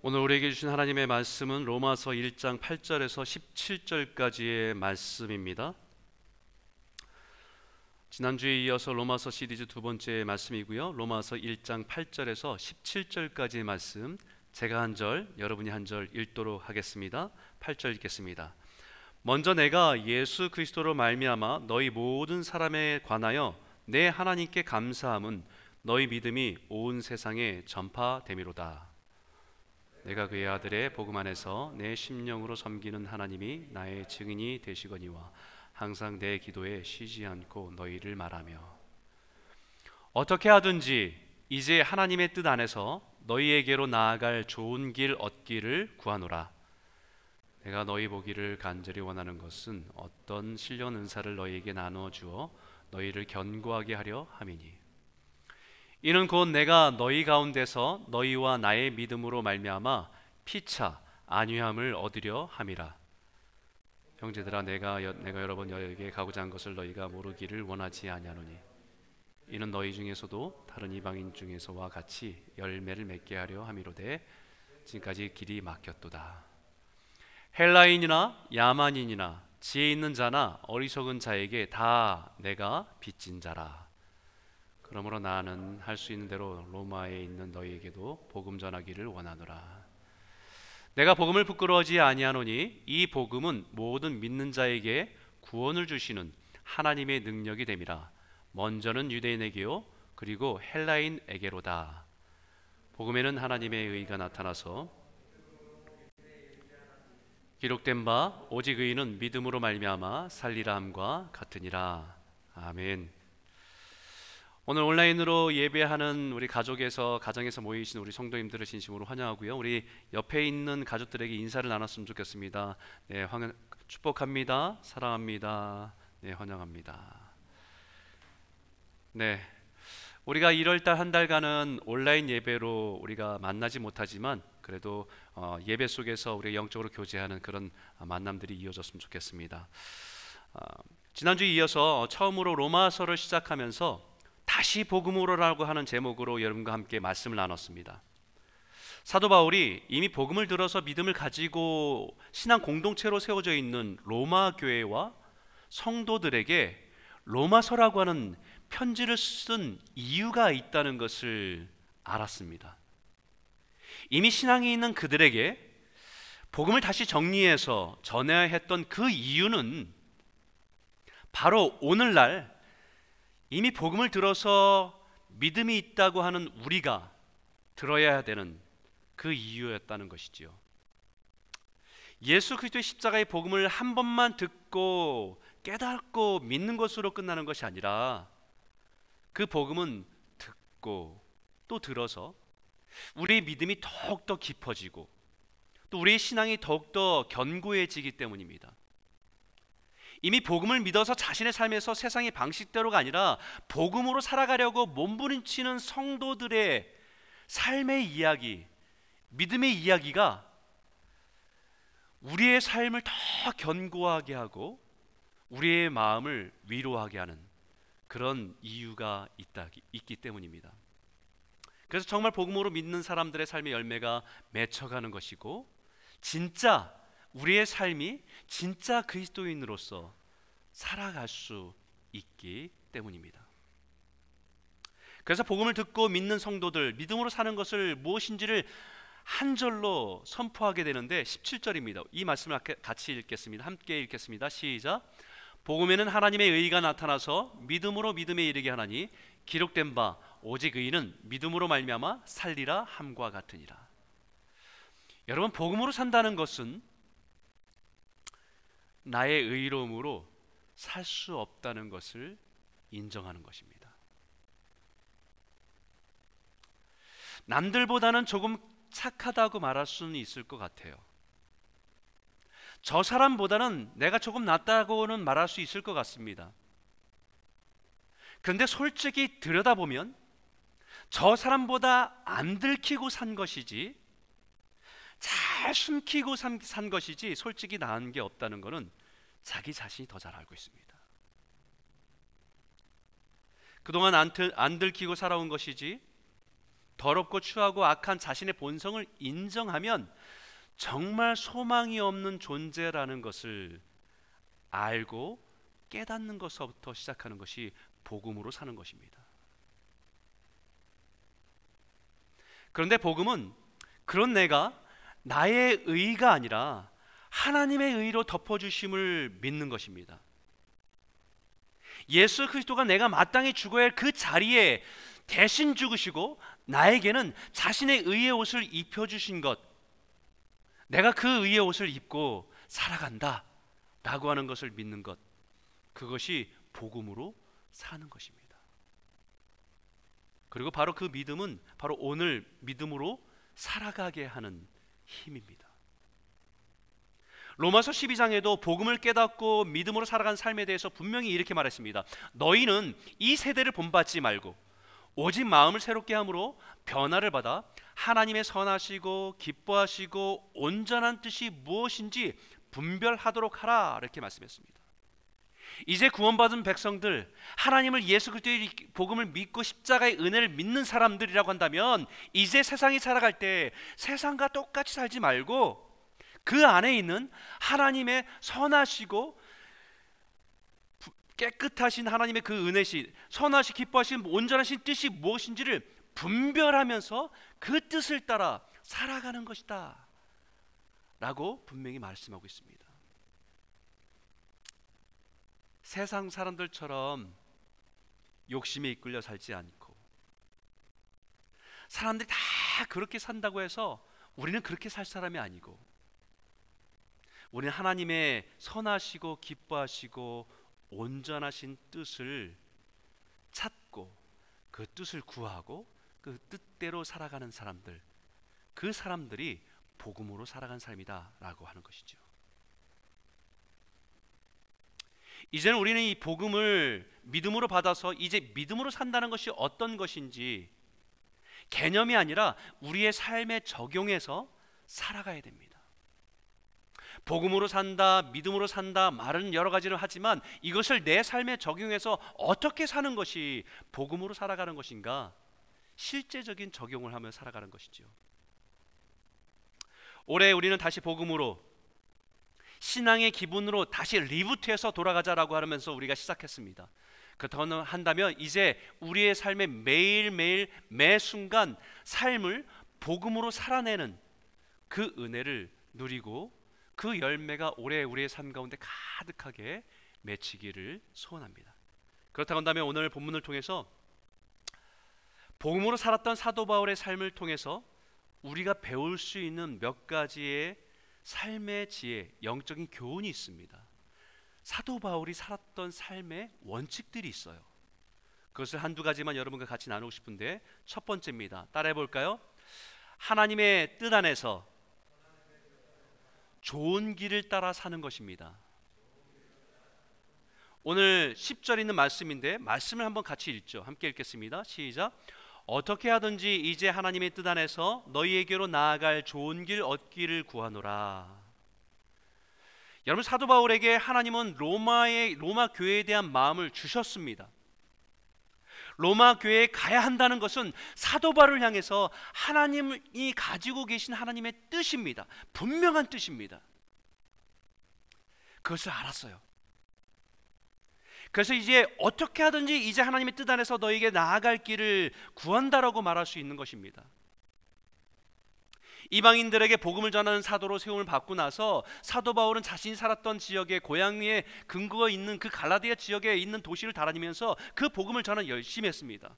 오늘 우리에게 주신 하나님의 말씀은 로마서 1장 8절에서 17절까지의 말씀입니다. 지난주에 이어서 로마서 시리즈 두 번째 말씀이고요. 로마서 1장 8절에서 17절까지의 말씀 제가 한 절, 여러분이 한 절 읽도록 하겠습니다. 8절 읽겠습니다. 먼저 내가 예수 그리스도로 말미암아 너희 모든 사람에 관하여 내 하나님께 감사함은 너희 믿음이 온 세상에 전파됨이로다. 내가 그의 아들의 복음 안에서 내 심령으로 섬기는 하나님이 나의 증인이 되시거니와 항상 내 기도에 쉬지 않고 너희를 말하며 어떻게 하든지 이제 하나님의 뜻 안에서 너희에게로 나아갈 좋은 길 얻기를 구하노라. 내가 너희 보기를 간절히 원하는 것은 어떤 신령 은사를 너희에게 나누어 주어 너희를 견고하게 하려 함이니 이는 곧 내가 너희 가운데서 너희와 나의 믿음으로 말미암아 피차 안위함을 얻으려 함이라. 형제들아 내가 여, 내가 여러 번 너희에게 가고자 한 것을 너희가 모르기를 원하지 아니하노니 이는 너희 중에서도 다른 이방인 중에서와 같이 열매를 맺게 하려 함이로되 지금까지 길이 막혔도다. 헬라인이나 야만인이나 지혜 있는 자나 어리석은 자에게 다 내가 빚진 자라 그러므로 나는 할 수 있는 대로 로마에 있는 너희에게도 복음 전하기를 원하노라. 내가 복음을 부끄러워하지 아니하노니 이 복음은 모든 믿는 자에게 구원을 주시는 하나님의 능력이 됨이라. 먼저는 유대인에게요 그리고 헬라인에게로다. 복음에는 하나님의 의가 나타나서 기록된 바 오직 의인은 믿음으로 말미암아 살리라 함과 같으니라. 아멘. 오늘 온라인으로 예배하는 우리 가족에서 가정에서 모이신 우리 성도님들을 진심으로 환영하고요. 우리 옆에 있는 가족들에게 인사를 나눴으면 좋겠습니다. 네, 환영, 축복합니다. 사랑합니다. 네, 환영합니다. 네. 우리가 1월 달한 달간은 온라인 예배로 우리가 만나지 못하지만 그래도 어, 예배 속에서 우리 영적으로 교제하는 그런 만남들이 이어졌으면 좋겠습니다. 어, 지난주에 이어서 처음으로 로마서를 시작하면서 다시 복음으로라고 하는 제목으로 여러분과 함께 말씀을 나눴습니다. 사도 바울이 이미 복음을 들어서 믿음을 가지고 신앙 공동체로 세워져 있는 로마 교회와 성도들에게 로마서라고 하는 편지를 쓴 이유가 있다는 것을 알았습니다. 이미 신앙이 있는 그들에게 복음을 다시 정리해서 전해야 했던 그 이유는 바로 오늘날 이미 복음을 들어서 믿음이 있다고 하는 우리가 들어야 되는 그 이유였다는 것이지요. 예수 그리스도의 십자가의 복음을 한 번만 듣고 깨닫고 믿는 것으로 끝나는 것이 아니라 그 복음은 듣고 또 들어서 우리의 믿음이 더욱더 깊어지고 또 우리의 신앙이 더욱더 견고해지기 때문입니다. 이미 복음을 믿어서 자신의 삶에서 세상의 방식대로가 아니라 복음으로 살아가려고 몸부림치는 성도들의 삶의 이야기, 믿음의 이야기가 우리의 삶을 더 견고하게 하고 우리의 마음을 위로하게 하는 그런 이유가 있다, 있기 때문입니다. 그래서 정말 복음으로 믿는 사람들의 삶의 열매가 맺혀가는 것이고 진짜 우리의 삶이 진짜 그리스도인으로서 살아갈 수 있기 때문입니다. 그래서 복음을 듣고 믿는 성도들 믿음으로 사는 것을 무엇인지를 한 절로 선포하게 되는데 17절입니다. 이 말씀을 같이 읽겠습니다. 함께 읽겠습니다. 시작. 복음에는 하나님의 의가 나타나서 믿음으로 믿음에 이르게 하나니 기록된 바 오직 의인은 믿음으로 말미암아 살리라 함과 같으니라. 여러분 복음으로 산다는 것은 나의 의로움으로 살 수 없다는 것을 인정하는 것입니다. 남들보다는 조금 착하다고 말할 수는 있을 것 같아요. 저 사람보다는 내가 조금 낫다고는 말할 수 있을 것 같습니다. 그런데 솔직히 들여다보면 저 사람보다 안 들키고 산 것이지 잘 숨기고 산, 산 것이지 솔직히 나은 게 없다는 것은 자기 자신이 더 잘 알고 있습니다. 그동안 안, 들, 안 들키고 살아온 것이지 더럽고 추하고 악한 자신의 본성을 인정하면 정말 소망이 없는 존재라는 것을 알고 깨닫는 것부터 시작하는 것이 복음으로 사는 것입니다. 그런데 복음은 그런 내가 나의 의가 아니라 하나님의 의로 덮어주심을 믿는 것입니다. 예수 그리스도가 내가 마땅히 죽어야 할 그 자리에 대신 죽으시고 나에게는 자신의 의의 옷을 입혀주신 것, 내가 그 의의 옷을 입고 살아간다 라고 하는 것을 믿는 것, 그것이 복음으로 사는 것입니다. 그리고 바로 그 믿음은 바로 오늘 믿음으로 살아가게 하는 힘입니다. 로마서 12장에도 복음을 깨닫고 믿음으로 살아간 삶에 대해서 분명히 이렇게 말했습니다. 너희는 이 세대를 본받지 말고 오직 마음을 새롭게 함으로 변화를 받아 하나님의 선하시고 기뻐하시고 온전한 뜻이 무엇인지 분별하도록 하라 이렇게 말씀했습니다. 이제 구원받은 백성들 하나님을 예수 그리스도의 복음을 믿고 십자가의 은혜를 믿는 사람들이라고 한다면 이제 세상이 살아갈 때 세상과 똑같이 살지 말고 그 안에 있는 하나님의 선하시고 깨끗하신 하나님의 그 은혜시 선하시 기뻐하신 온전하신 뜻이 무엇인지를 분별하면서 그 뜻을 따라 살아가는 것이다. 라고 분명히 말씀하고 있습니다 세상 사람들처럼 욕심에 이끌려 살지 않고 사람들이 다 그렇게 산다고 해서 우리는 그렇게 살 사람이 아니고 우리는 하나님의 선하시고 기뻐하시고 온전하신 뜻을 찾고 그 뜻을 구하고 그 뜻대로 살아가는 사람들 그 사람들이 복음으로 살아간 삶이다라고 하는 것이죠. 이제는 우리는 이 복음을 믿음으로 받아서 이제 믿음으로 산다는 것이 어떤 것인지 개념이 아니라 우리의 삶에 적용해서 살아가야 됩니다. 복음으로 산다, 믿음으로 산다 말은 여러 가지를 하지만 이것을 내 삶에 적용해서 어떻게 사는 것이 복음으로 살아가는 것인가? 실제적인 적용을 하며 살아가는 것이죠. 올해 우리는 다시 복음으로 신앙의 기분으로 다시 리부트해서 돌아가자라고 하면서 우리가 시작했습니다. 그렇다고 한다면 이제 우리의 삶의 매일매일 매 순간 삶을 복음으로 살아내는 그 은혜를 누리고 그 열매가 올해 우리의 삶 가운데 가득하게 맺히기를 소원합니다. 그렇다고 한다면 오늘 본문을 통해서 복음으로 살았던 사도 바울의 삶을 통해서 우리가 배울 수 있는 몇 가지의 삶의 지혜, 영적인 교훈이 있습니다. 사도 바울이 살았던 삶의 원칙들이 있어요. 그것을 한두 가지만 여러분과 같이 나누고 싶은데 첫 번째입니다. 따라해 볼까요? 하나님의 뜻 안에서 좋은 길을 따라 사는 것입니다. 오늘 10절 있는 말씀인데 말씀을 한번 같이 읽죠. 함께 읽겠습니다. 시작. 어떻게 하든지 이제 하나님의 뜻 안에서 너희에게로 나아갈 좋은 길 얻기를 구하노라. 여러분 사도 바울에게 하나님은 로마의 로마 교회에 대한 마음을 주셨습니다. 로마 교회에 가야 한다는 것은 사도 바울을 향해서 하나님이 가지고 계신 하나님의 뜻입니다. 분명한 뜻입니다. 그것을 알았어요. 그래서 이제 어떻게 하든지 이제 하나님의 뜻 안에서 너에게 나아갈 길을 구한다라고 말할 수 있는 것입니다. 이방인들에게 복음을 전하는 사도로 세움을 받고 나서 사도 바울은 자신이 살았던 지역의 고향에 근거가 있는 그 갈라디아 지역에 있는 도시를 다니면서 그 복음을 전하 열심히 했습니다.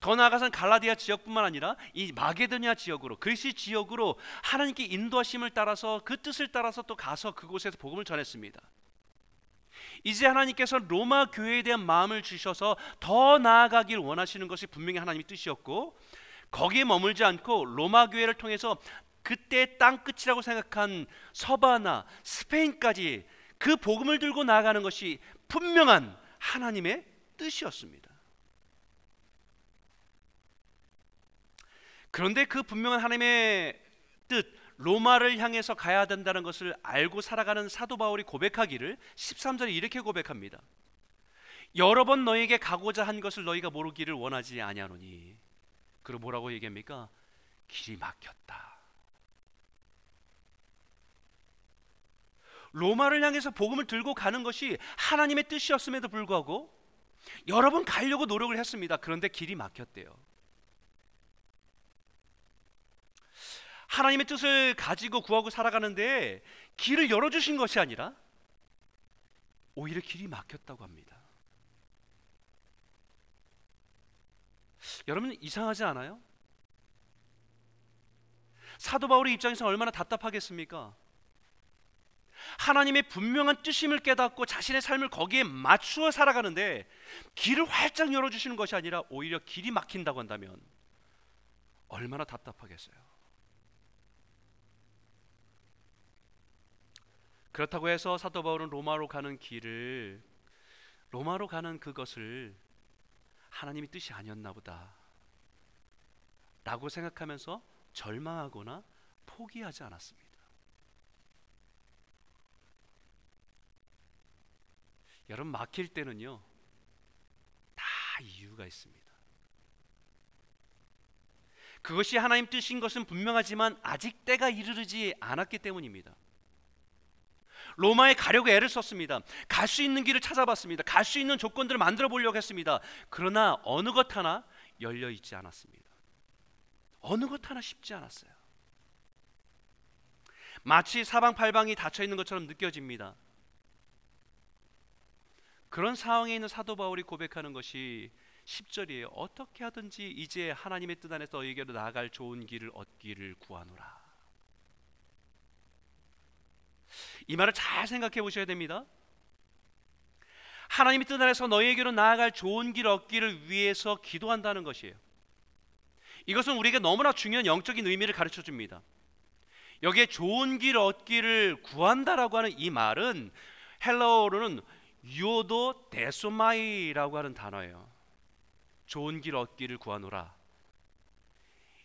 더 나아가선 갈라디아 지역뿐만 아니라 이 마게도니아 지역으로 그리스 지역으로 하나님께 인도하심을 따라서 그 뜻을 따라서 또 가서 그곳에서 복음을 전했습니다. 이제 하나님께서 로마 교회에 대한 마음을 주셔서 더 나아가길 원하시는 것이 분명히 하나님의 뜻이었고 거기에 머물지 않고 로마 교회를 통해서 그때 땅 끝이라고 생각한 서바나 스페인까지 그 복음을 들고 나아가는 것이 분명한 하나님의 뜻이었습니다. 그런데 그 분명한 하나님의 뜻 로마를 향해서 가야 된다는 것을 알고 살아가는 사도 바울이 고백하기를 13절에 이렇게 고백합니다. 여러 번 너에게 가고자 한 것을 너희가 모르기를 원하지 아니하노니 그리고 뭐라고 얘기합니까? 길이 막혔다. 로마를 향해서 복음을 들고 가는 것이 하나님의 뜻이었음에도 불구하고 여러 번 가려고 노력을 했습니다. 그런데 길이 막혔대요. 하나님의 뜻을 가지고 구하고 살아가는데 길을 열어주신 것이 아니라 오히려 길이 막혔다고 합니다. 여러분 이상하지 않아요? 사도 바울의 입장에서 얼마나 답답하겠습니까? 하나님의 분명한 뜻임을 깨닫고 자신의 삶을 거기에 맞추어 살아가는데 길을 활짝 열어주시는 것이 아니라 오히려 길이 막힌다고 한다면 얼마나 답답하겠어요. 그렇다고 해서 사도 바울은 로마로 가는 길을 로마로 가는 그것을 하나님의 뜻이 아니었나 보다 라고 생각하면서 절망하거나 포기하지 않았습니다. 여러분 막힐 때는요 다 이유가 있습니다. 그것이 하나님 뜻인 것은 분명하지만 아직 때가 이르지 않았기 때문입니다. 로마에 가려고 애를 썼습니다. 갈 수 있는 길을 찾아봤습니다. 갈 수 있는 조건들을 만들어 보려고 했습니다. 그러나 어느 것 하나 열려 있지 않았습니다. 어느 것 하나 쉽지 않았어요. 마치 사방팔방이 닫혀 있는 것처럼 느껴집니다. 그런 상황에 있는 사도 바울이 고백하는 것이 10절이에요. 어떻게 하든지 이제 하나님의 뜻 안에서 너에게로 나아갈 좋은 길을 얻기를 구하노라. 이 말을 잘 생각해 보셔야 됩니다. 하나님의 뜻 안에서 너희에게로 나아갈 좋은 길 얻기를 위해서 기도한다는 것이에요. 이것은 우리에게 너무나 중요한 영적인 의미를 가르쳐 줍니다. 여기에 좋은 길 얻기를 구한다라고 하는 이 말은 헬라어로는 유오도 데소마이라고 하는 단어예요. 좋은 길 얻기를 구하노라.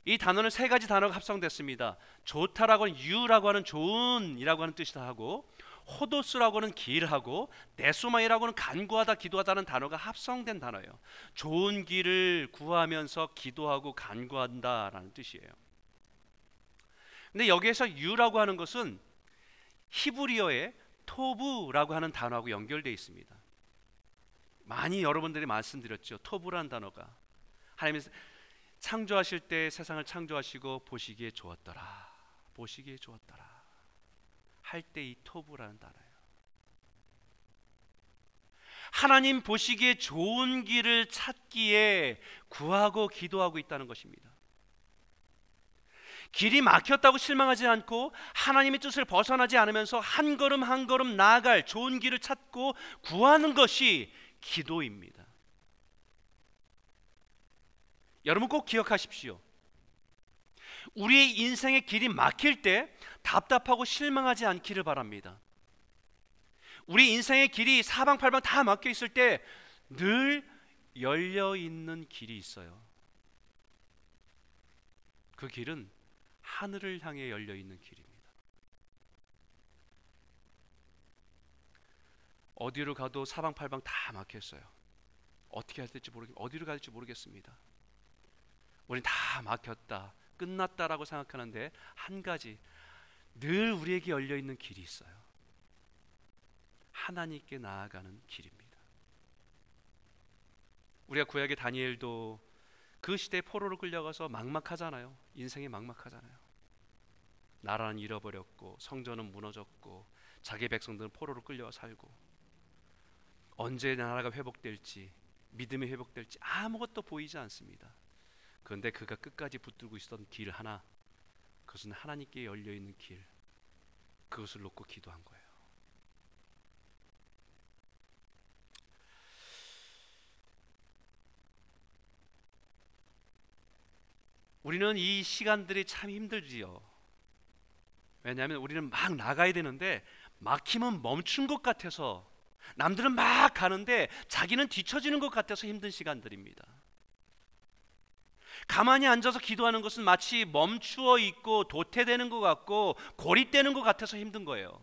이 단어는 세 가지 단어가 합성됐습니다. 좋다라고 하는 유라고 하는 좋은이라고 하는 뜻이다 하고 호도스라고는 길하고 데소마이라고는 간구하다 기도하다는 단어가 합성된 단어예요. 좋은 길을 구하면서 기도하고 간구한다라는 뜻이에요. 근데 여기에서 유라고 하는 것은 히브리어의 토부라고 하는 단어하고 연결되어 있습니다. 많이 여러분들이 말씀드렸죠. 토부란 단어가 하나님이 창조하실 때 세상을 창조하시고 보시기에 좋았더라. 보시기에 좋았더라. 할 때 이 토부라는 단어예요. 하나님 보시기에 좋은 길을 찾기에 구하고 기도하고 있다는 것입니다. 길이 막혔다고 실망하지 않고 하나님의 뜻을 벗어나지 않으면서 한 걸음 한 걸음 나아갈 좋은 길을 찾고 구하는 것이 기도입니다. 여러분 꼭 기억하십시오. 우리의 인생의 길이 막힐 때 답답하고 실망하지 않기를 바랍니다. 우리 인생의 길이 사방팔방 다 막혀 있을 때 늘 열려 있는 길이 있어요. 그 길은 하늘을 향해 열려 있는 길입니다. 어디로 가도 사방팔방 다 막혔어요. 어떻게 해야 될지 모르겠 어디로 될지 모르겠습니다. 우린 다 막혔다. 끝났다라고 생각하는데 한 가지 늘 우리에게 열려 있는 길이 있어요. 하나님께 나아가는 길입니다. 우리가 구약의 다니엘도 그 시대에 포로로 끌려가서 막막하잖아요. 인생이 막막하잖아요. 나라는 잃어버렸고 성전은 무너졌고 자기 백성들은 포로로 끌려와 살고 언제 나라가 회복될지 믿음이 회복될지 아무것도 보이지 않습니다. 그런데 그가 끝까지 붙들고 있었던 길 하나 그것은 하나님께 열려 있는 길 그것을 놓고 기도한 거예요. 우리는 이 시간들이 참 힘들지요. 왜냐하면 우리는 막 나가야 되는데 막히면 멈춘 것 같아서 남들은 막 가는데 자기는 뒤처지는 것 같아서 힘든 시간들입니다. 가만히 앉아서 기도하는 것은 마치 멈추어 있고 도태되는 것 같고 고립되는 것 같아서 힘든 거예요.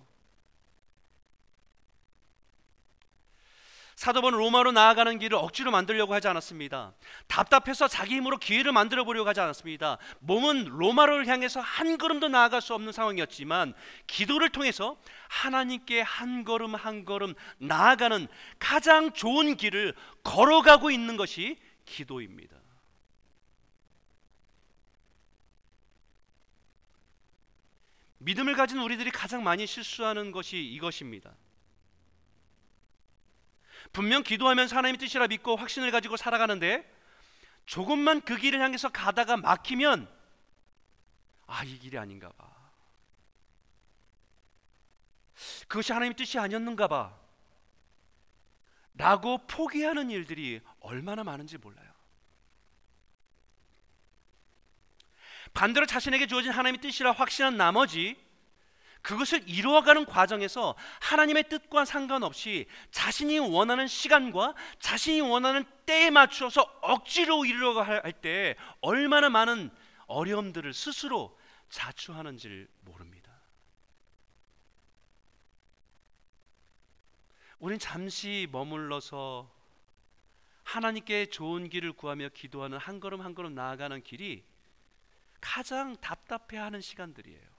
사도 바울은 로마로 나아가는 길을 억지로 만들려고 하지 않았습니다. 답답해서 자기 힘으로 기회를 만들어 보려고 하지 않았습니다. 몸은 로마를 향해서 한 걸음도 나아갈 수 없는 상황이었지만 기도를 통해서 하나님께 한 걸음 한 걸음 나아가는 가장 좋은 길을 걸어가고 있는 것이 기도입니다. 믿음을 가진 우리들이 가장 많이 실수하는 것이 이것입니다. 분명 기도하면서 하나님의 뜻이라 믿고 확신을 가지고 살아가는데 조금만 그 길을 향해서 가다가 막히면 아, 이 길이 아닌가 봐. 그것이 하나님의 뜻이 아니었는가 봐. 라고 포기하는 일들이 얼마나 많은지 몰라요. 반대로 자신에게 주어진 하나님의 뜻이라 확신한 나머지 그것을 이루어가는 과정에서 하나님의 뜻과 상관없이 자신이 원하는 시간과 자신이 원하는 때에 맞춰서 억지로 이루려고 할 때 얼마나 많은 어려움들을 스스로 자초하는지를 모릅니다. 우린 잠시 머물러서 하나님께 좋은 길을 구하며 기도하는 한 걸음 한 걸음 나아가는 길이 가장 답답해하는 시간들이에요.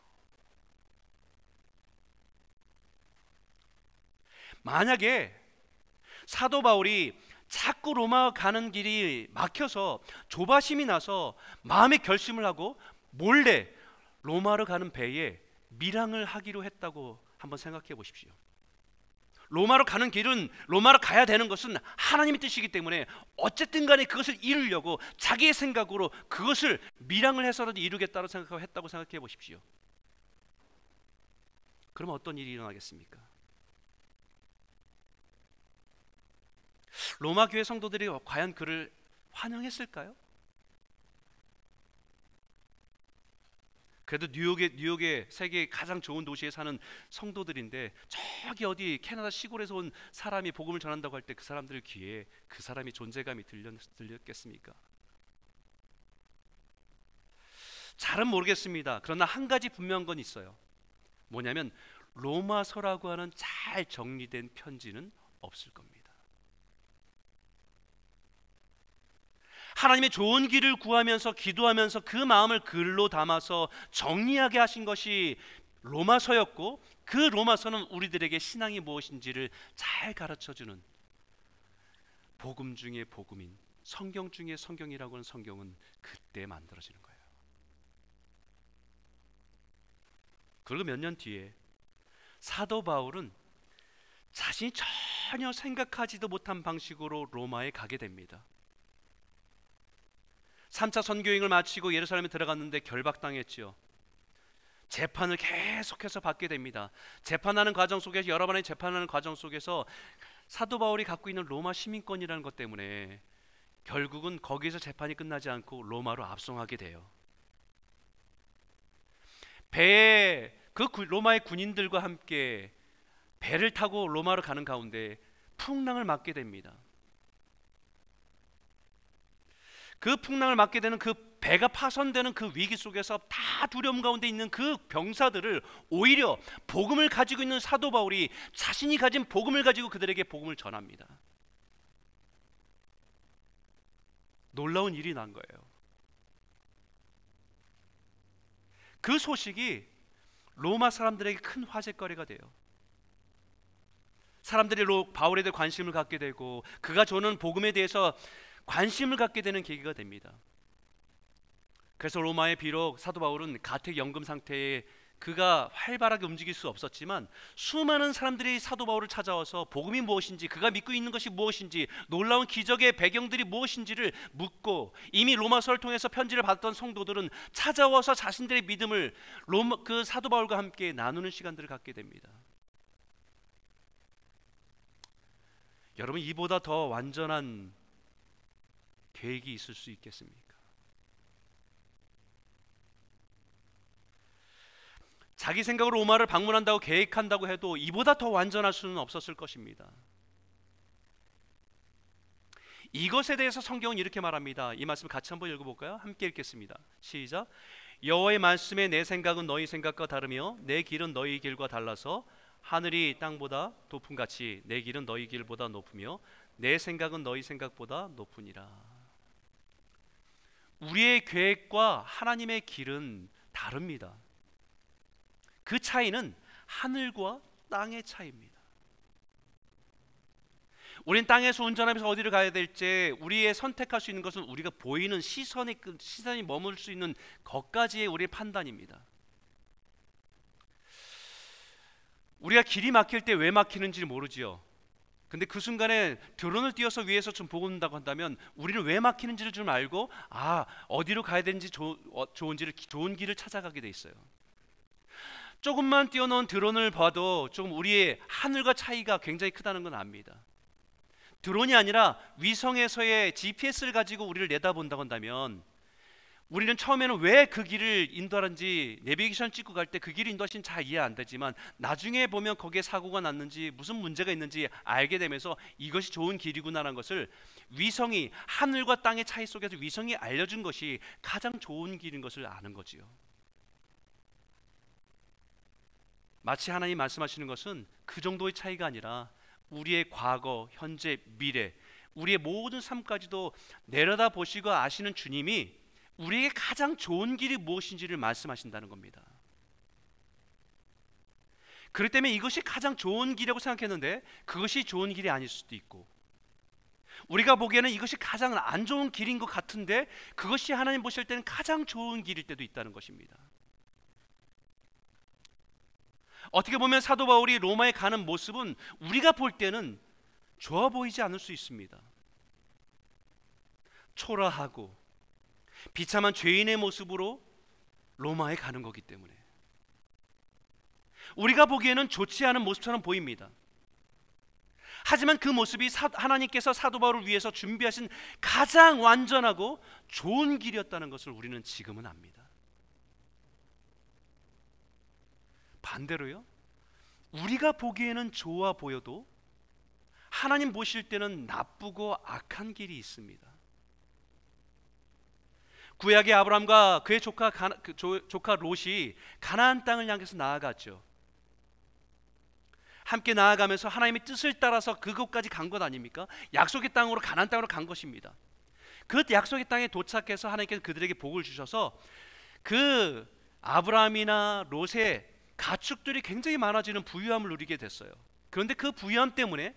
만약에 사도 바울이 자꾸 로마 가는 길이 막혀서 조바심이 나서 마음의 결심을 하고 몰래 로마로 가는 배에 밀항을 하기로 했다고 한번 생각해 보십시오. 로마로 가는 길은 로마로 가야 되는 것은 하나님의 뜻이기 때문에 어쨌든 간에 그것을 이루려고 자기의 생각으로 그것을 밀항을 해서라도 이루겠다고 생각하고 했다고 생각해 보십시오. 그럼 어떤 일이 일어나겠습니까? 로마 교회 성도들이 과연 그를 환영했을까요? 그래도 뉴욕의 뉴욕의 세계 가장 좋은 도시에 사는 성도들인데 저기 어디 캐나다 시골에서 온 사람이 복음을 전한다고 할 때 그 사람들 귀에 그 사람이 존재감이 들렸, 들렸겠습니까? 잘은 모르겠습니다. 그러나 한 가지 분명한 건 있어요. 뭐냐면 로마서라고 하는 잘 정리된 편지는 없을 겁니다. 하나님의 좋은 길을 구하면서 기도하면서 그 마음을 글로 담아서 정리하게 하신 것이 로마서였고 그 로마서는 우리들에게 신앙이 무엇인지를 잘 가르쳐 주는 복음 중의 복음인 성경 중의 성경이라고 하는 성경은 그때 만들어지는 거예요. 그리고 몇 년 뒤에 사도 바울은 자신이 전혀 생각하지도 못한 방식으로 로마에 가게 됩니다. 3차 선교행을 마치고 예루살렘에 들어갔는데 결박당했지요. 재판을 계속해서 받게 됩니다. 재판하는 과정 속에서 여러 번의 재판하는 과정 속에서 사도 바울이 갖고 있는 로마 시민권이라는 것 때문에 결국은 거기서 재판이 끝나지 않고 로마로 압송하게 돼요. 배에 그 로마의 군인들과 함께 배를 타고 로마로 가는 가운데 풍랑을 맞게 됩니다. 그 풍랑을 맞게 되는 그 배가 파손되는 그 위기 속에서 다 두려움 가운데 있는 그 병사들을 오히려 복음을 가지고 있는 사도 바울이 자신이 가진 복음을 가지고 그들에게 복음을 전합니다. 놀라운 일이 난 거예요. 그 소식이 로마 사람들에게 큰 화제거리가 돼요. 사람들이 바울에 대해 관심을 갖게 되고 그가 주는 복음에 대해서 관심을 갖게 되는 계기가 됩니다. 그래서 로마에 비록 사도 바울은 가택 연금 상태에 그가 활발하게 움직일 수 없었지만 수많은 사람들이 사도 바울을 찾아와서 복음이 무엇인지 그가 믿고 있는 것이 무엇인지 놀라운 기적의 배경들이 무엇인지를 묻고 이미 로마서를 통해서 편지를 받았던 성도들은 찾아와서 자신들의 믿음을 로마 그 사도 바울과 함께 나누는 시간들을 갖게 됩니다. 여러분 이보다 더 완전한 계획이 있을 수 있겠습니까? 자기 생각으로 로마를 방문한다고 계획한다고 해도 이보다 더 완전할 수는 없었을 것입니다. 이것에 대해서 성경은 이렇게 말합니다. 이 말씀 같이 한번 읽어볼까요? 함께 읽겠습니다. 시작. 여호와의 말씀에 내 생각은 너희 생각과 다르며 내 길은 너희 길과 달라서 하늘이 땅보다 높은 같이 내 길은 너희 길보다 높으며 내 생각은 너희 생각보다 높으니라. 우리의 계획과 하나님의 길은 다릅니다. 그 차이는 하늘과 땅의 차이입니다. 우린 땅에서 운전하면서 어디를 가야 될지 우리의 선택할 수 있는 것은 우리가 보이는 시선이 시선이 머물 수 있는 것까지의 우리의 판단입니다. 우리가 길이 막힐 때 왜 막히는지 모르지요. 근데 그 순간에 드론을 띄워서 위에서 좀 보고 온다고 한다면 우리는 왜 막히는지를 좀 알고 아 어디로 가야 되는지 조, 어, 좋은지를 좋은 길을 찾아가게 돼 있어요. 조금만 띄워놓은 드론을 봐도 조금 우리의 하늘과 차이가 굉장히 크다는 건 압니다. 드론이 아니라 위성에서의 GPS를 가지고 우리를 내다본다고 한다면 우리는 처음에는 왜 그 길을 인도하는지 내비게이션 찍고 갈 때 그 길을 인도하신 잘 이해 안 되지만 나중에 보면 거기에 사고가 났는지 무슨 문제가 있는지 알게 되면서 이것이 좋은 길이구나라는 것을 위성이 하늘과 땅의 차이 속에서 위성이 알려준 것이 가장 좋은 길인 것을 아는 거지요. 마치 하나님 말씀하시는 것은 그 정도의 차이가 아니라 우리의 과거, 현재, 미래, 우리의 모든 삶까지도 내려다 보시고 아시는 주님이 우리에게 가장 좋은 길이 무엇인지를 말씀하신다는 겁니다. 그렇기 때문에 이것이 가장 좋은 길이라고 생각했는데 그것이 좋은 길이 아닐 수도 있고 우리가 보기에는 이것이 가장 안 좋은 길인 것 같은데 그것이 하나님 보실 때는 가장 좋은 길일 때도 있다는 것입니다. 어떻게 보면 사도 바울이 로마에 가는 모습은 우리가 볼 때는 좋아 보이지 않을 수 있습니다. 초라하고 비참한 죄인의 모습으로 로마에 가는 거기 때문에 우리가 보기에는 좋지 않은 모습처럼 보입니다. 하지만 그 모습이 사, 하나님께서 사도 바울을 위해서 준비하신 가장 완전하고 좋은 길이었다는 것을 우리는 지금은 압니다. 반대로요. 우리가 보기에는 좋아 보여도 하나님 보실 때는 나쁘고 악한 길이 있습니다. 구약의 아브람과 그의 조카 가나, 그 조, 조카 롯이 가나안 땅을 향해서 나아갔죠. 함께 나아가면서 하나님의 뜻을 따라서 그곳까지 간 것 아닙니까? 약속의 땅으로 가나안 땅으로 간 것입니다. 그 약속의 땅에 도착해서 하나님께서 그들에게 복을 주셔서 그 아브라함이나 롯의 가축들이 굉장히 많아지는 부유함을 누리게 됐어요. 그런데 그 부유함 때문에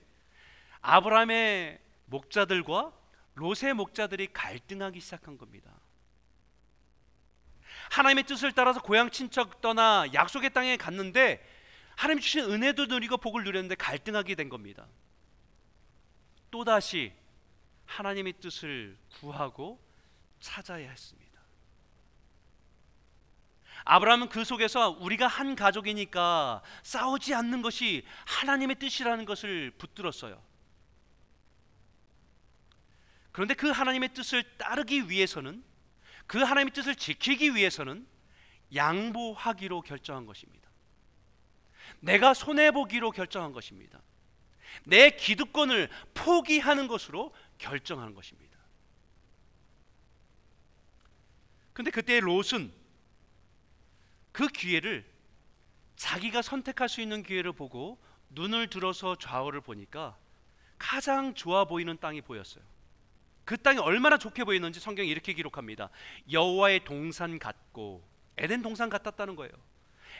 아브라함의 목자들과 롯의 목자들이 갈등하기 시작한 겁니다. 하나님의 뜻을 따라서 고향 친척 떠나 약속의 땅에 갔는데 하나님 주신 은혜도 누리고 복을 누렸는데 갈등하게 된 겁니다. 또다시 하나님의 뜻을 구하고 찾아야 했습니다. 아브라함은 그 속에서 우리가 한 가족이니까 싸우지 않는 것이 하나님의 뜻이라는 것을 붙들었어요. 그런데 그 하나님의 뜻을 따르기 위해서는 그 하나님의 뜻을 지키기 위해서는 양보하기로 결정한 것입니다. 내가 손해 보기로 결정한 것입니다. 내 기득권을 포기하는 것으로 결정하는 것입니다. 근데 그때 롯은 그 기회를 자기가 선택할 수 있는 기회를 보고 눈을 들어서 좌우를 보니까 가장 좋아 보이는 땅이 보였어요. 그 땅이 얼마나 좋게 보이는지 성경이 이렇게 기록합니다. 여호와의 동산 같고 에덴 동산 같았다는 거예요.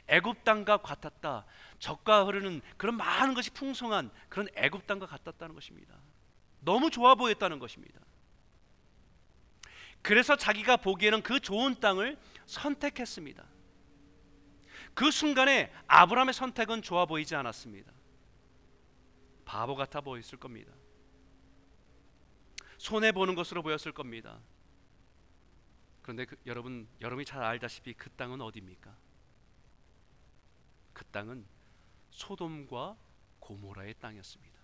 애굽 땅과 같았다. 적과 흐르는 그런 많은 것이 풍성한 그런 애굽 땅과 같았다는 것입니다. 너무 좋아 보였다는 것입니다. 그래서 자기가 보기에는 그 좋은 땅을 선택했습니다. 그 순간에 아브라함의 선택은 좋아 보이지 않았습니다. 바보 같아 보였을 겁니다. 손해 보는 것으로 보였을 겁니다. 그런데 그, 여러분 여러분이 잘 알다시피 그 땅은 어디입니까? 그 땅은 소돔과 고모라의 땅이었습니다.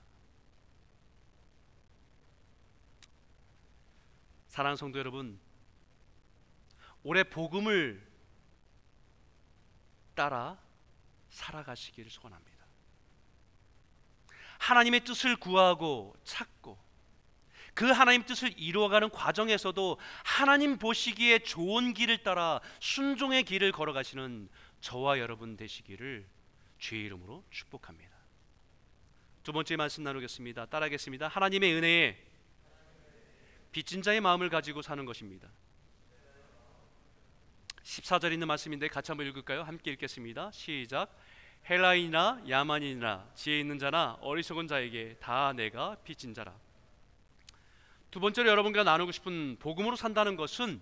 사랑하는 성도 여러분, 올해 복음을 따라 살아가시기를 소원합니다. 하나님의 뜻을 구하고 찾고 그 하나님 뜻을 이루어가는 과정에서도 하나님 보시기에 좋은 길을 따라 순종의 길을 걸어가시는 저와 여러분 되시기를 주의 이름으로 축복합니다. 두 번째 말씀 나누겠습니다. 따라하겠습니다. 하나님의 은혜에 빚진 자의 마음을 가지고 사는 것입니다. 14절 있는 말씀인데 같이 한번 읽을까요? 함께 읽겠습니다. 시작. 헬라인이나 야만인이나 지혜 있는 자나 어리석은 자에게 다 내가 빚진 자라. 두 번째로 여러분과 나누고 싶은 복음으로 산다는 것은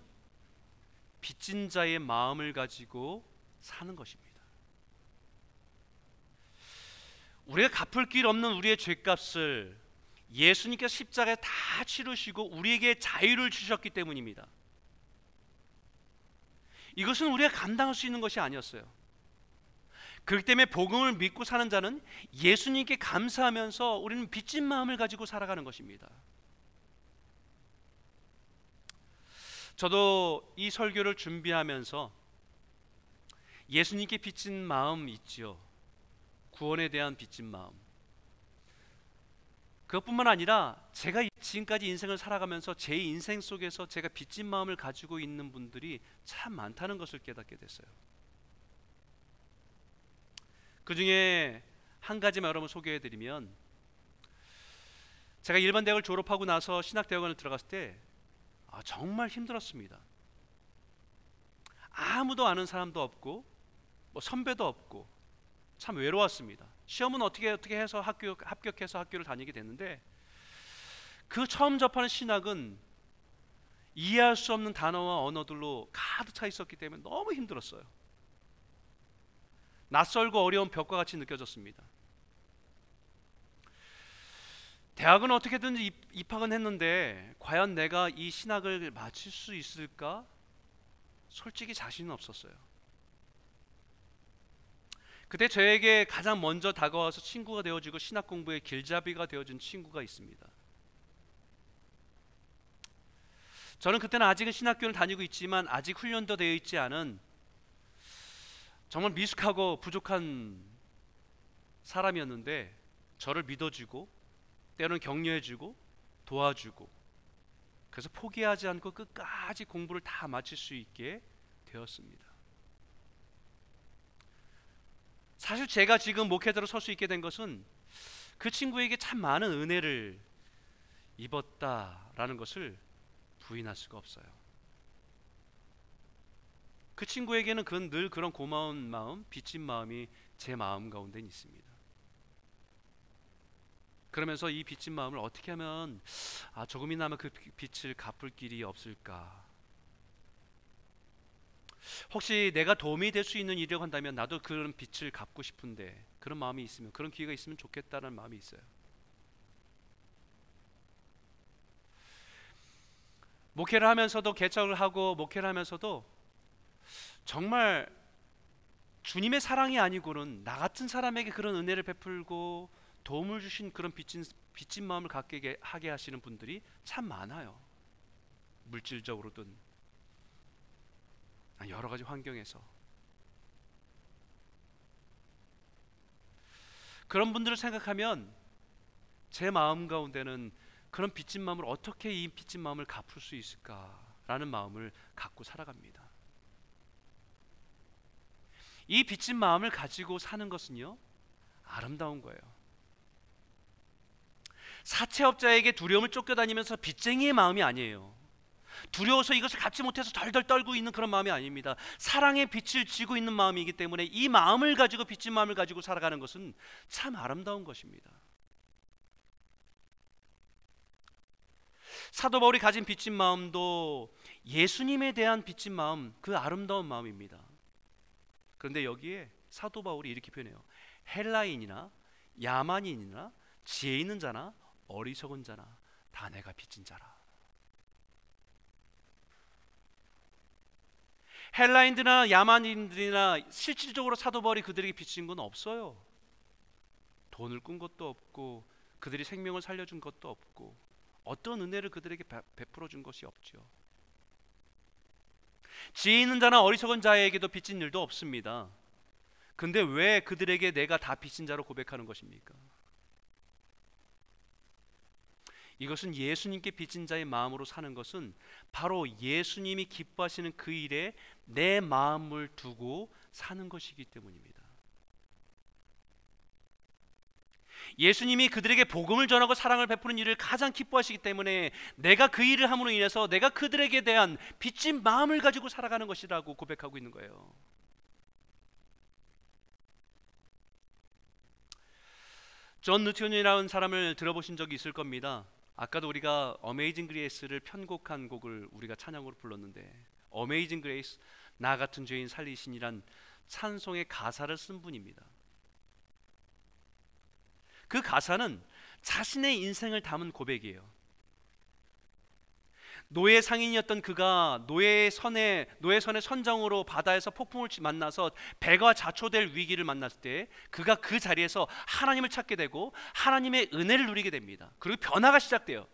빚진 자의 마음을 가지고 사는 것입니다. 우리가 갚을 길 없는 우리의 죄값을 예수님께서 십자가에 다 치르시고 우리에게 자유를 주셨기 때문입니다. 이것은 우리가 감당할 수 있는 것이 아니었어요. 그렇기 때문에 복음을 믿고 사는 자는 예수님께 감사하면서 우리는 빚진 마음을 가지고 살아가는 것입니다. 저도 이 설교를 준비하면서 예수님께 빚진 마음 있지요. 구원에 대한 빚진 마음. 그것뿐만 아니라 제가 지금까지 인생을 살아가면서 제 인생 속에서 제가 빚진 마음을 가지고 있는 분들이 참 많다는 것을 깨닫게 됐어요. 그 중에 한 가지만 여러분 소개해 드리면 제가 일반 대학을 졸업하고 나서 신학 대학원을 들어갔을 때 아, 정말 힘들었습니다. 아무도 아는 사람도 없고 뭐 선배도 없고 참 외로웠습니다. 시험은 어떻게 어떻게 해서 학교 합격해서 학교를 다니게 됐는데 그 처음 접하는 신학은 이해할 수 없는 단어와 언어들로 가득 차 있었기 때문에 너무 힘들었어요. 낯설고 어려운 벽과 같이 느껴졌습니다. 대학은 어떻게든지 입학은 했는데 과연 내가 이 신학을 마칠 수 있을까? 솔직히 자신은 없었어요. 그때 저에게 가장 먼저 다가와서 친구가 되어지고 신학 공부의 길잡이가 되어준 친구가 있습니다. 저는 그때는 아직은 신학교를 다니고 있지만 아직 훈련도 되어 있지 않은 정말 미숙하고 부족한 사람이었는데 저를 믿어주고 때로는 격려해주고 도와주고 그래서 포기하지 않고 끝까지 공부를 다 마칠 수 있게 되었습니다. 사실 제가 지금 목회자로 설 수 있게 된 것은 그 친구에게 참 많은 은혜를 입었다라는 것을 부인할 수가 없어요. 그 친구에게는 그건 늘 그런 고마운 마음, 빚진 마음이 제 마음 가운데 있습니다. 그러면서 이 빚진 마음을 어떻게 하면 아 조금이나마 그 빚을 갚을 길이 없을까? 혹시 내가 도움이 될 수 있는 일이라고 한다면 나도 그런 빚을 갚고 싶은데 그런 마음이 있으면 그런 기회가 있으면 좋겠다는 마음이 있어요. 목회를 하면서도 개척을 하고 목회를 하면서도 정말 주님의 사랑이 아니고는 나 같은 사람에게 그런 은혜를 베풀고 도움을 주신 그런 빚진, 빚진 마음을 갖게 하게 하시는 분들이 참 많아요. 물질적으로든 여러 가지 환경에서 그런 분들을 생각하면 제 마음 가운데는 그런 빚진 마음을 어떻게 이 빚진 마음을 갚을 수 있을까라는 마음을 갖고 살아갑니다. 이 빚진 마음을 가지고 사는 것은요 아름다운 거예요. 사채업자에게 두려움을 쫓겨다니면서 빚쟁이의 마음이 아니에요. 두려워서 이것을 갚지 못해서 덜덜 떨고 있는 그런 마음이 아닙니다. 사랑의 빛을 쥐고 있는 마음이기 때문에 이 마음을 가지고 빚진 마음을 가지고 살아가는 것은 참 아름다운 것입니다. 사도 바울이 가진 빚진 마음도 예수님에 대한 빚진 마음, 그 아름다운 마음입니다. 그런데 여기에 사도 바울이 이렇게 표현해요. 헬라인이나 야만인이나 지혜 있는 자나 어리석은 자나 다 내가 빚진 자라. 헬라인들이나 야만인들이나 실질적으로 사도 바울이 그들에게 빚진 건 없어요. 돈을 꾼 것도 없고 그들이 생명을 살려준 것도 없고 어떤 은혜를 그들에게 베풀어 준 것이 없죠. 지혜 있는 자나 어리석은 자에게도 빚진 일도 없습니다. 근데 왜 그들에게 내가 다 빚진 자로 고백하는 것입니까? 이것은 예수님께 빚진 자의 마음으로 사는 것은 바로 예수님이 기뻐하시는 그 일에 내 마음을 두고 사는 것이기 때문입니다. 예수님이 그들에게 복음을 전하고 사랑을 베푸는 일을 가장 기뻐하시기 때문에 내가 그 일을 함으로 인해서 내가 그들에게 대한 빚진 마음을 가지고 살아가는 것이라고 고백하고 있는 거예요. 존 뉴턴이라는 사람을 들어보신 적이 있을 겁니다. 아까도 우리가 Amazing Grace를 편곡한 곡을 우리가 찬양으로 불렀는데 Amazing Grace 나 같은 죄인 살리신이란 찬송의 가사를 쓴 분입니다. 그 가사는 자신의 인생을 담은 고백이에요. 노예 상인이었던 그가 노예 선의 노예 선의 선장으로 바다에서 폭풍을 만나서 배가 좌초될 위기를 만났을 때 그가 그 자리에서 하나님을 찾게 되고 하나님의 은혜를 누리게 됩니다. 그리고 변화가 시작돼요.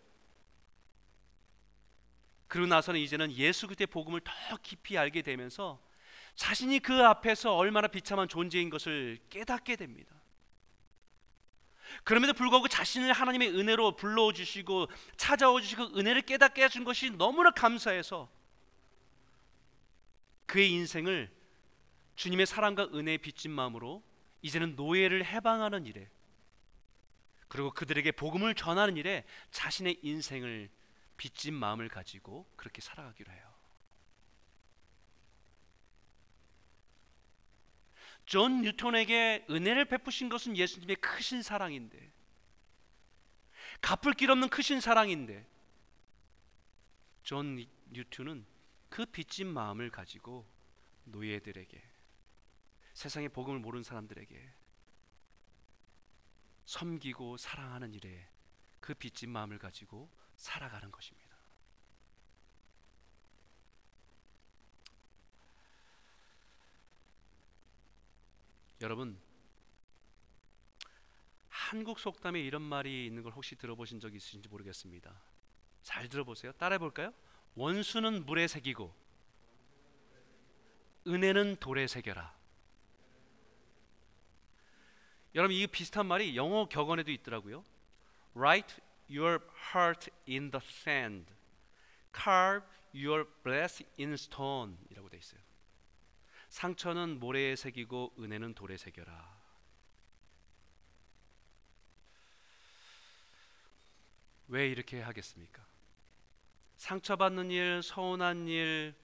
그러고 나서는 이제는 예수 그리스도의 복음을 더 깊이 알게 되면서 자신이 그 앞에서 얼마나 비참한 존재인 것을 깨닫게 됩니다. 그럼에도 불구하고 자신을 하나님의 은혜로 불러오 주시고 찾아오 주시고 은혜를 깨닫게 해준 것이 너무나 감사해서 그의 인생을 주님의 사랑과 은혜에 빚진 마음으로 이제는 노예를 해방하는 일에 그리고 그들에게 복음을 전하는 일에 자신의 인생을 빚진 마음을 가지고 그렇게 살아가기로 해요. 존 뉴턴에게 은혜를 베푸신 것은 예수님의 크신 사랑인데 갚을 길 없는 크신 사랑인데 존 뉴턴은 그 빚진 마음을 가지고 노예들에게 세상의 복음을 모르는 사람들에게 섬기고 사랑하는 일에 그 빚진 마음을 가지고 살아가는 것입니다. 여러분 한국 속담에 이런 말이 있는 걸 혹시 들어보신 적 있으신지 모르겠습니다. 잘 들어보세요. 따라해 볼까요? 원수는 물에 새기고 은혜는 돌에 새겨라. 여러분 이 비슷한 말이 영어 격언에도 있더라고요. Write your heart in the sand. Carve your breast in stone이라고 돼 있어요. 상처는 모래에 새기고 은혜는 돌에 새겨라. 왜 이렇게 하겠습니까? 상처받는 일, 서운한 일,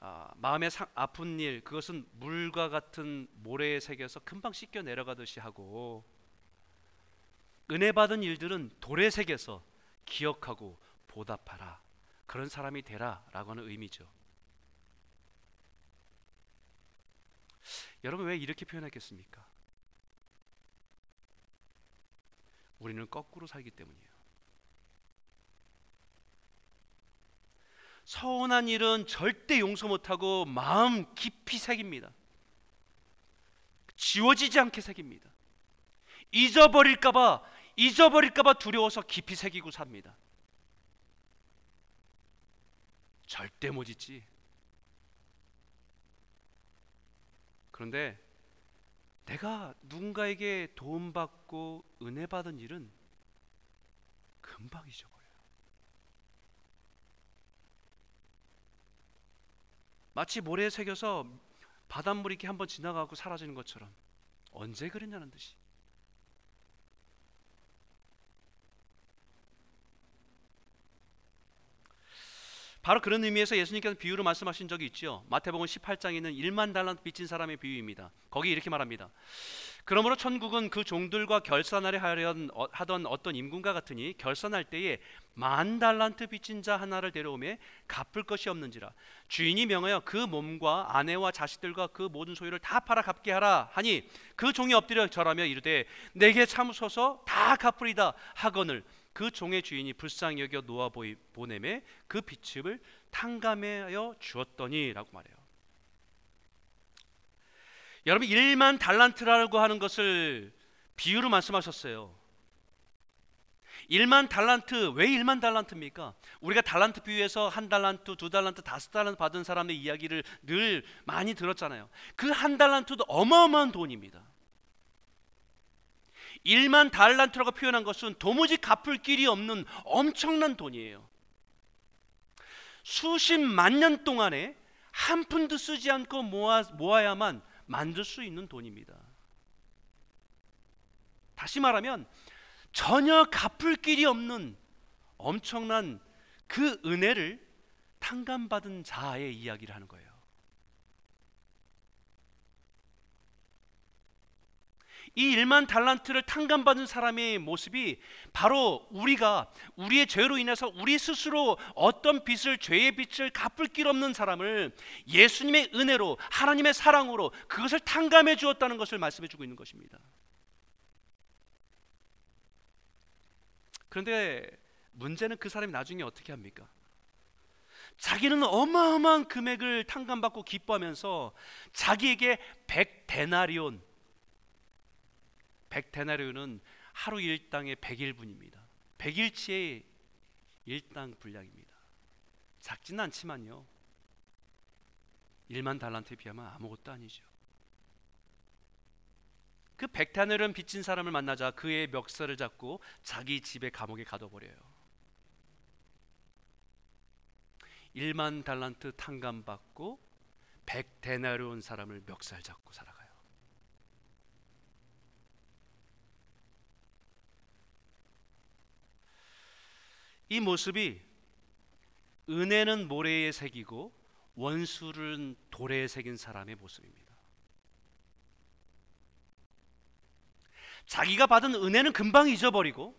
아, 마음에 상, 아픈 일, 그것은 물과 같은 모래에 새겨서 금방 씻겨 내려가듯이 하고 은혜 받은 일들은 돌에 새겨서 기억하고 보답하라. 그런 사람이 되라라고 하는 의미죠. 여러분 왜 이렇게 표현했겠습니까? 우리는 거꾸로 살기 때문이에요. 서운한 일은 절대 용서 못하고 마음 깊이 새깁니다. 지워지지 않게 새깁니다. 잊어버릴까봐 잊어버릴까봐 두려워서 깊이 새기고 삽니다. 절대 못 잊지. 그런데 내가 누군가에게 도움받고 은혜 받은 일은 금방 잊어버려요. 마치 모래에 새겨서 바닷물이 이렇게 한번 지나가고 사라지는 것처럼 언제 그랬냐는 듯이 바로 그런 의미에서 예수님께서 비유로 말씀하신 적이 있죠. 마태복음 18장에 있는 1만 달란트 빚진 사람의 비유입니다. 거기 이렇게 말합니다. 그러므로 천국은 그 종들과 결산하려 하던 어떤 임금과 같으니 결산할 때에 만 달란트 빚진 자 하나를 데려오매 갚을 것이 없는지라 주인이 명하여 그 몸과 아내와 자식들과 그 모든 소유를 다 팔아 갚게 하라 하니 그 종이 엎드려 절하며 이르되 내게 참으소서 다 갚으리다 하거늘 그 종의 주인이 불쌍히 여겨 놓아 보내매 그 비첩을 탕감하여 주었더니라고 말해요. 여러분 1만 달란트라고 하는 것을 비유로 말씀하셨어요. 1만 달란트 왜 1만 달란트입니까? 우리가 달란트 비유에서 한 달란트, 두 달란트, 다섯 달란트 받은 사람의 이야기를 늘 많이 들었잖아요. 그 한 달란트도 어마어마한 돈입니다. 1만 달란트라고 표현한 것은 도무지 갚을 길이 없는 엄청난 돈이에요. 수십만 년 동안에 한 푼도 쓰지 않고 모아, 모아야만 만들 수 있는 돈입니다. 다시 말하면 전혀 갚을 길이 없는 엄청난 그 은혜를 탕감받은 자의 이야기를 하는 거예요. 이 1만 달란트를 탕감받은 사람의 모습이 바로 우리가 우리의 죄로 인해서 우리 스스로 어떤 빚을 죄의 빚을 갚을 길 없는 사람을 예수님의 은혜로 하나님의 사랑으로 그것을 탕감해 주었다는 것을 말씀해 주고 있는 것입니다. 그런데 문제는 그 사람이 나중에 어떻게 합니까? 자기는 어마어마한 금액을 탕감받고 기뻐하면서 자기에게 100데나리온 100데나리온은 하루 일당의 100일분입니다. 100일치의 일당 분량입니다. 작지는 않지만요. 1만 달란트에 비하면 아무것도 아니죠. 그 백탄을은 빚진 사람을 만나자 그의 멱살을 잡고 자기 집에 감옥에 가둬버려요. 1만 달란트 탕감 받고 100데나리온 사람을 멱살 잡고 살아가요. 이 모습이 은혜는 모래에 새기고 원수는 돌에 새긴 사람의 모습입니다. 자기가 받은 은혜는 금방 잊어버리고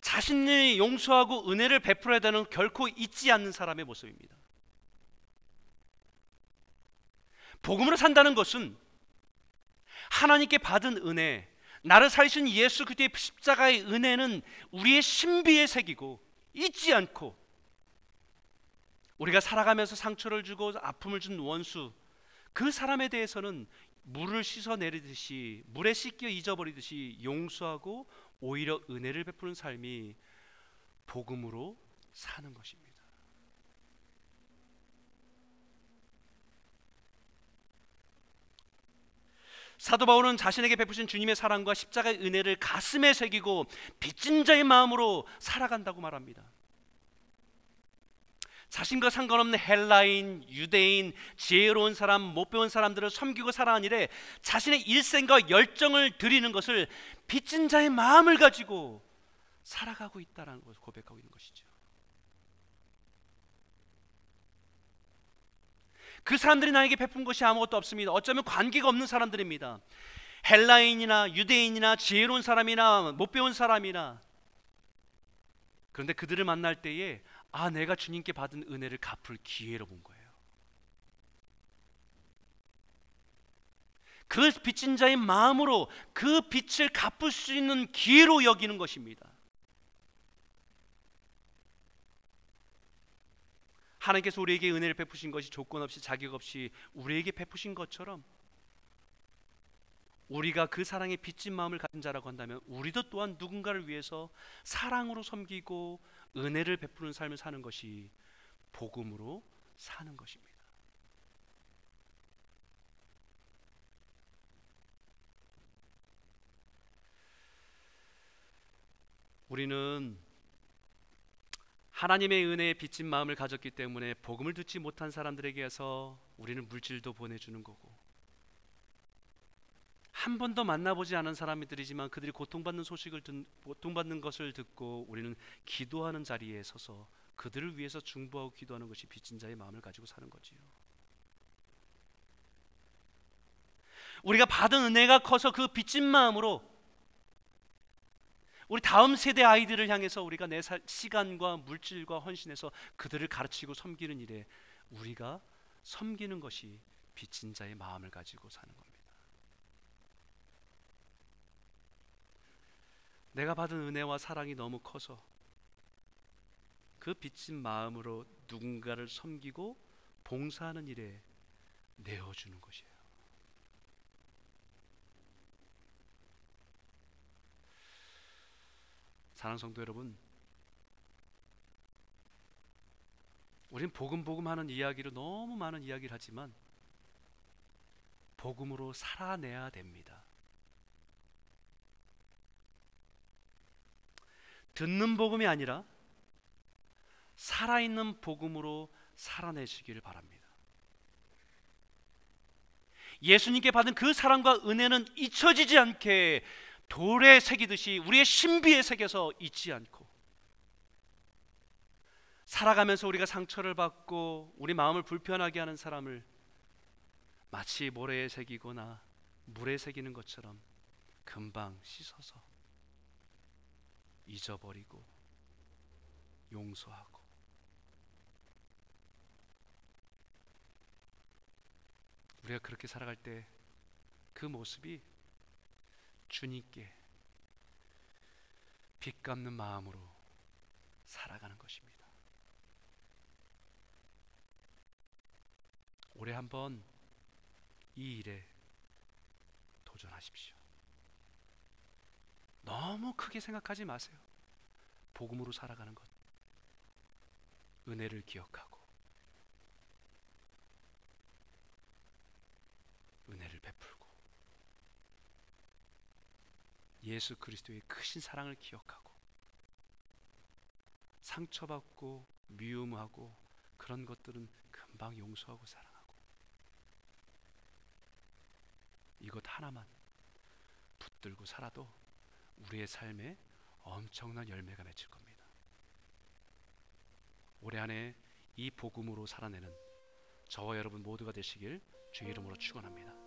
자신이 용서하고 은혜를 베풀어야 되는 결코 잊지 않는 사람의 모습입니다. 복음으로 산다는 것은 하나님께 받은 은혜, 나를 살리신 예수 그리스도의 십자가의 은혜는 우리의 신비에 새기고 잊지 않고 우리가 살아가면서 상처를 주고 아픔을 준 원수 그 사람에 대해서는 물을 씻어 내리듯이 물에 씻겨 잊어버리듯이 용서하고 오히려 은혜를 베푸는 삶이 복음으로 사는 것입니다. 사도 바울은 자신에게 베푸신 주님의 사랑과 십자가의 은혜를 가슴에 새기고 빚진 자의 마음으로 살아간다고 말합니다. 자신과 상관없는 헬라인, 유대인, 지혜로운 사람, 못 배운 사람들을 섬기고 살아가는 일에 자신의 일생과 열정을 드리는 것을 빚진 자의 마음을 가지고 살아가고 있다는 것을 고백하고 있는 것이죠. 그 사람들이 나에게 베푼 것이 아무것도 없습니다. 어쩌면 관계가 없는 사람들입니다. 헬라인이나 유대인이나 지혜로운 사람이나 못 배운 사람이나 그런데 그들을 만날 때에 아, 내가 주님께 받은 은혜를 갚을 기회로 본 거예요. 그 빚진 자의 마음으로 그 빚을 갚을 수 있는 기회로 여기는 것입니다. 하나님께서 우리에게 은혜를 베푸신 것이 조건 없이 자격 없이 우리에게 베푸신 것처럼 우리가 그 사랑의 빚진 마음을 가진 자라고 한다면 우리도 또한 누군가를 위해서 사랑으로 섬기고 은혜를 베푸는 삶을 사는 것이 복음으로 사는 것입니다. 우리는 하나님의 은혜에 빚진 마음을 가졌기 때문에 복음을 듣지 못한 사람들에게서 우리는 물질도 보내주는 거고 한 번도 만나보지 않은 사람들이지만 그들이 고통받는 소식을 듣, 고통받는 것을 듣고 우리는 기도하는 자리에 서서 그들을 위해서 중보하고 기도하는 것이 빚진 자의 마음을 가지고 사는 거지요. 우리가 받은 은혜가 커서 그 빚진 마음으로 우리 다음 세대 아이들을 향해서 우리가 내 시간과 물질과 헌신해서 그들을 가르치고 섬기는 일에 우리가 섬기는 것이 빚진 자의 마음을 가지고 사는 겁니다. 내가 받은 은혜와 사랑이 너무 커서 그 빚진 마음으로 누군가를 섬기고 봉사하는 일에 내어주는 것이에요. 사랑 성도 여러분, 우린 복음 복음 하는 이야기로 너무 많은 이야기를 하지만 복음으로 살아내야 됩니다. 듣는 복음이 아니라 살아있는 복음으로 살아내시기를 바랍니다. 예수님께 받은 그 사랑과 은혜는 잊혀지지 않게 돌에 새기듯이 우리의 신비에 새겨서 잊지 않고 살아가면서 우리가 상처를 받고 우리 마음을 불편하게 하는 사람을 마치 모래에 새기거나 물에 새기는 것처럼 금방 씻어서 잊어버리고 용서하고. 우리가 그렇게 살아갈 때 그 모습이 주님께 빚 갚는 마음으로 살아가는 것입니다. 올해 한번 이 일에 도전하십시오. 너무 크게 생각하지 마세요. 복음으로 살아가는 것. 은혜를 기억하고 은혜를 베풀고 예수 그리스도의 크신 사랑을 기억하고 상처받고 미움하고 그런 것들은 금방 용서하고 사랑하고 이것 하나만 붙들고 살아도 우리의 삶에 엄청난 열매가 맺힐 겁니다. 올해 안에 이 복음으로 살아내는 저와 여러분 모두가 되시길 주의 이름으로 축원합니다.